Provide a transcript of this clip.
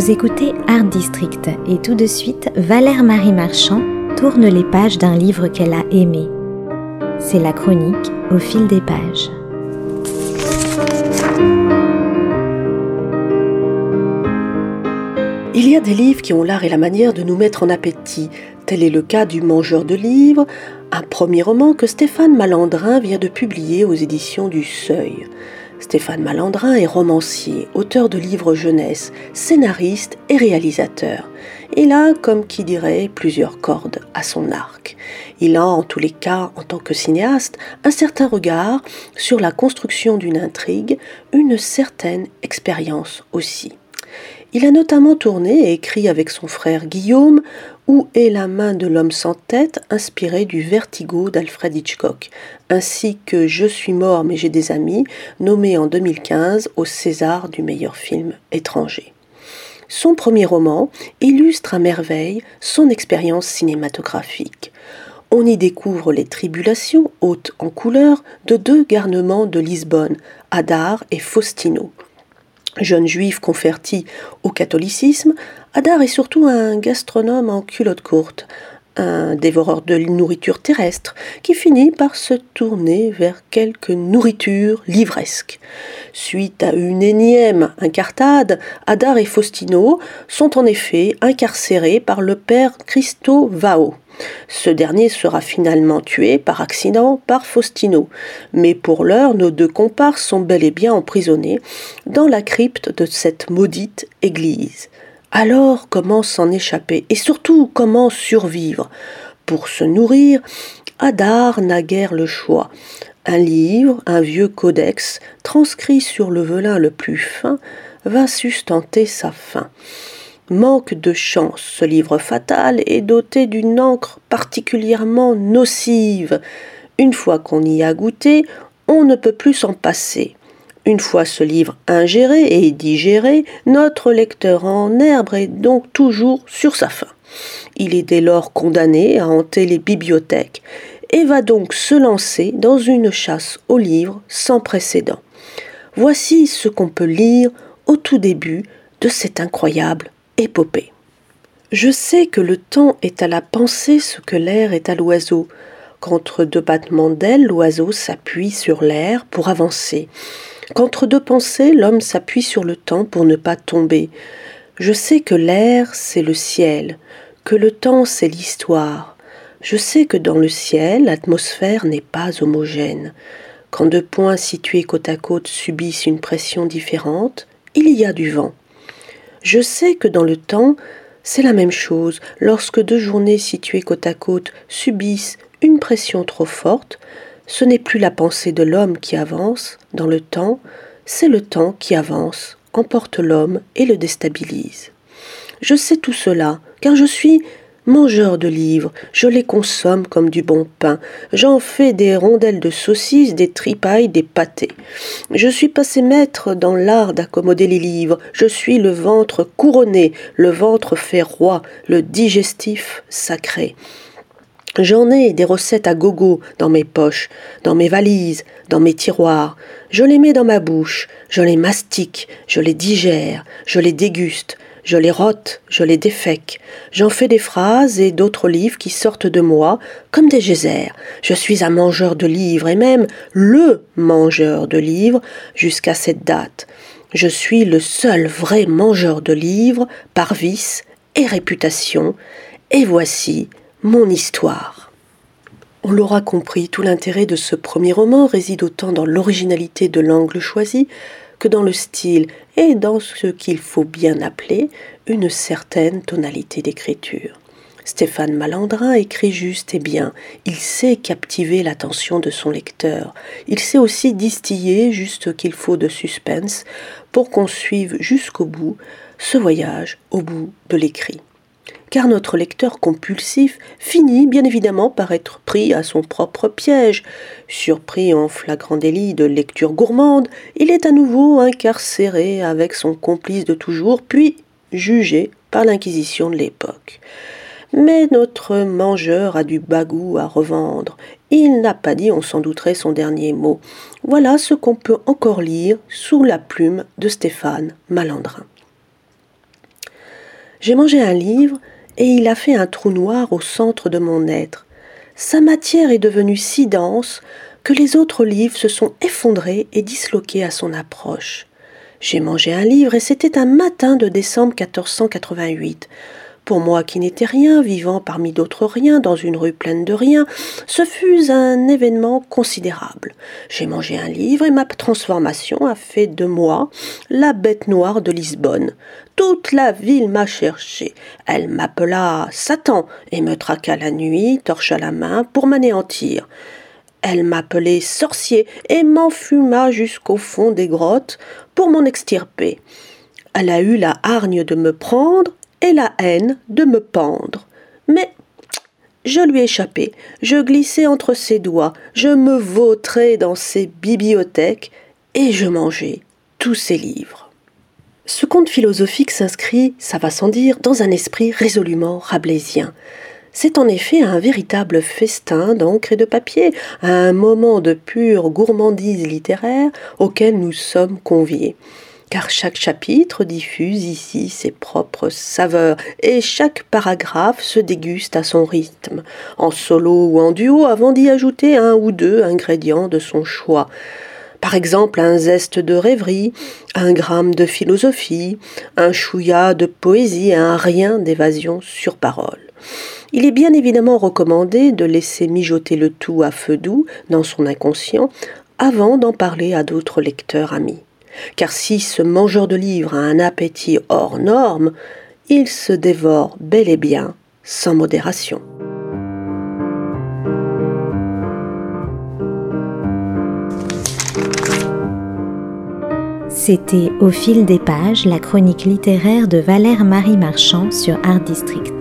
Vous écoutez Art District et tout de suite, Valère Marie Marchand tourne les pages d'un livre qu'elle a aimé. C'est la chronique au fil des pages. Il y a des livres qui ont l'art et la manière de nous mettre en appétit. Tel est le cas du Mangeur de livres, un premier roman que Stéphane Malandrin vient de publier aux éditions du Seuil. Stéphane Malandrin est romancier, auteur de livres jeunesse, scénariste et réalisateur. Il a, comme qui dirait, plusieurs cordes à son arc. Il a, en tous les cas, en tant que cinéaste, un certain regard sur la construction d'une intrigue, une certaine expérience aussi. Il a notamment tourné et écrit avec son frère Guillaume Où est la main de l'homme sans tête inspiré du Vertigo d'Alfred Hitchcock, ainsi que Je suis mort mais j'ai des amis, nommé en 2015 au César du meilleur film étranger. Son premier roman illustre à merveille son expérience cinématographique. On y découvre les tribulations, hautes en couleur, de deux garnements de Lisbonne, Adar et Faustino. Jeune juif converti au catholicisme, Hadar est surtout un gastronome en culotte courte, un dévoreur de nourriture terrestre qui finit par se tourner vers quelque nourriture livresque. Suite à une énième incartade, Hadar et Faustino sont en effet incarcérés par le père Christo Vao. Ce dernier sera finalement tué par accident par Faustino, mais pour l'heure nos deux comparses sont bel et bien emprisonnés dans la crypte de cette maudite église. Alors comment s'en échapper et surtout comment survivre? Pour se nourrir, Hadar n'a guère le choix. Un livre, un vieux codex, transcrit sur le velin le plus fin, va sustenter sa faim manque de chance. Ce livre fatal est doté d'une encre particulièrement nocive. Une fois qu'on y a goûté, on ne peut plus s'en passer. Une fois ce livre ingéré et digéré, notre lecteur en herbe est donc toujours sur sa faim. Il est dès lors condamné à hanter les bibliothèques et va donc se lancer dans une chasse aux livres sans précédent. Voici ce qu'on peut lire au tout début de cette incroyable épopée. Je sais que le temps est à la pensée ce que l'air est à l'oiseau, qu'entre deux battements d'ailes l'oiseau s'appuie sur l'air pour avancer, qu'entre deux pensées l'homme s'appuie sur le temps pour ne pas tomber. Je sais que l'air c'est le ciel, que le temps c'est l'histoire. Je sais que dans le ciel l'atmosphère n'est pas homogène. Quand deux points situés côte à côte subissent une pression différente, il y a du vent. Je sais que dans le temps, c'est la même chose lorsque deux journées situées côte à côte subissent une pression trop forte, ce n'est plus la pensée de l'homme qui avance dans le temps, c'est le temps qui avance, emporte l'homme et le déstabilise. Je sais tout cela, car je suis Mangeur de livres, je les consomme comme du bon pain. J'en fais des rondelles de saucisses, des tripailles, des pâtés. Je suis passé maître dans l'art d'accommoder les livres. Je suis le ventre couronné, le ventre fait roi, le digestif sacré. J'en ai des recettes à gogo dans mes poches, dans mes valises, dans mes tiroirs. Je les mets dans ma bouche, je les mastique, je les digère, je les déguste, je les rote, je les défèque. J'en fais des phrases et d'autres livres qui sortent de moi comme des geysers. Je suis un mangeur de livres et même le mangeur de livres jusqu'à cette date. Je suis le seul vrai mangeur de livres par vice et réputation. Et voici mon histoire. On l'aura compris, tout l'intérêt de ce premier roman réside autant dans l'originalité de l'angle choisi que dans le style et dans ce qu'il faut bien appeler une certaine tonalité d'écriture. Stéphane Malandrin écrit juste et bien, il sait captiver l'attention de son lecteur, il sait aussi distiller juste qu'il faut de suspense pour qu'on suive jusqu'au bout ce voyage au bout de l'écrit car notre lecteur compulsif finit bien évidemment par être pris à son propre piège. Surpris en flagrant délit de lecture gourmande, il est à nouveau incarcéré avec son complice de toujours, puis jugé par l'Inquisition de l'époque. Mais notre mangeur a du bagou à revendre. Il n'a pas dit, on s'en douterait, son dernier mot. Voilà ce qu'on peut encore lire sous la plume de Stéphane Malandrin. J'ai mangé un livre et il a fait un trou noir au centre de mon être. Sa matière est devenue si dense que les autres livres se sont effondrés et disloqués à son approche. J'ai mangé un livre et c'était un matin de décembre 1488. Pour moi qui n'étais rien, vivant parmi d'autres riens, dans une rue pleine de rien, ce fut un événement considérable. J'ai mangé un livre et ma transformation a fait de moi la bête noire de Lisbonne. Toute la ville m'a cherché. Elle m'appela Satan et me traqua la nuit, torche à la main, pour m'anéantir. Elle m'appelait sorcier et m'enfuma jusqu'au fond des grottes pour m'en extirper. Elle a eu la hargne de me prendre et la haine de me pendre. Mais je lui échappais, je glissais entre ses doigts, je me vautrais dans ses bibliothèques et je mangeais tous ses livres. Ce conte philosophique s'inscrit, ça va sans dire, dans un esprit résolument rabelaisien. C'est en effet un véritable festin d'encre et de papier, un moment de pure gourmandise littéraire auquel nous sommes conviés. Car chaque chapitre diffuse ici ses propres saveurs et chaque paragraphe se déguste à son rythme, en solo ou en duo avant d'y ajouter un ou deux ingrédients de son choix. Par exemple, un zeste de rêverie, un gramme de philosophie, un chouïa de poésie et un rien d'évasion sur parole. Il est bien évidemment recommandé de laisser mijoter le tout à feu doux dans son inconscient avant d'en parler à d'autres lecteurs amis. Car si ce mangeur de livres a un appétit hors norme, il se dévore bel et bien sans modération. C'était Au fil des pages, la chronique littéraire de Valère Marie Marchand sur Art District.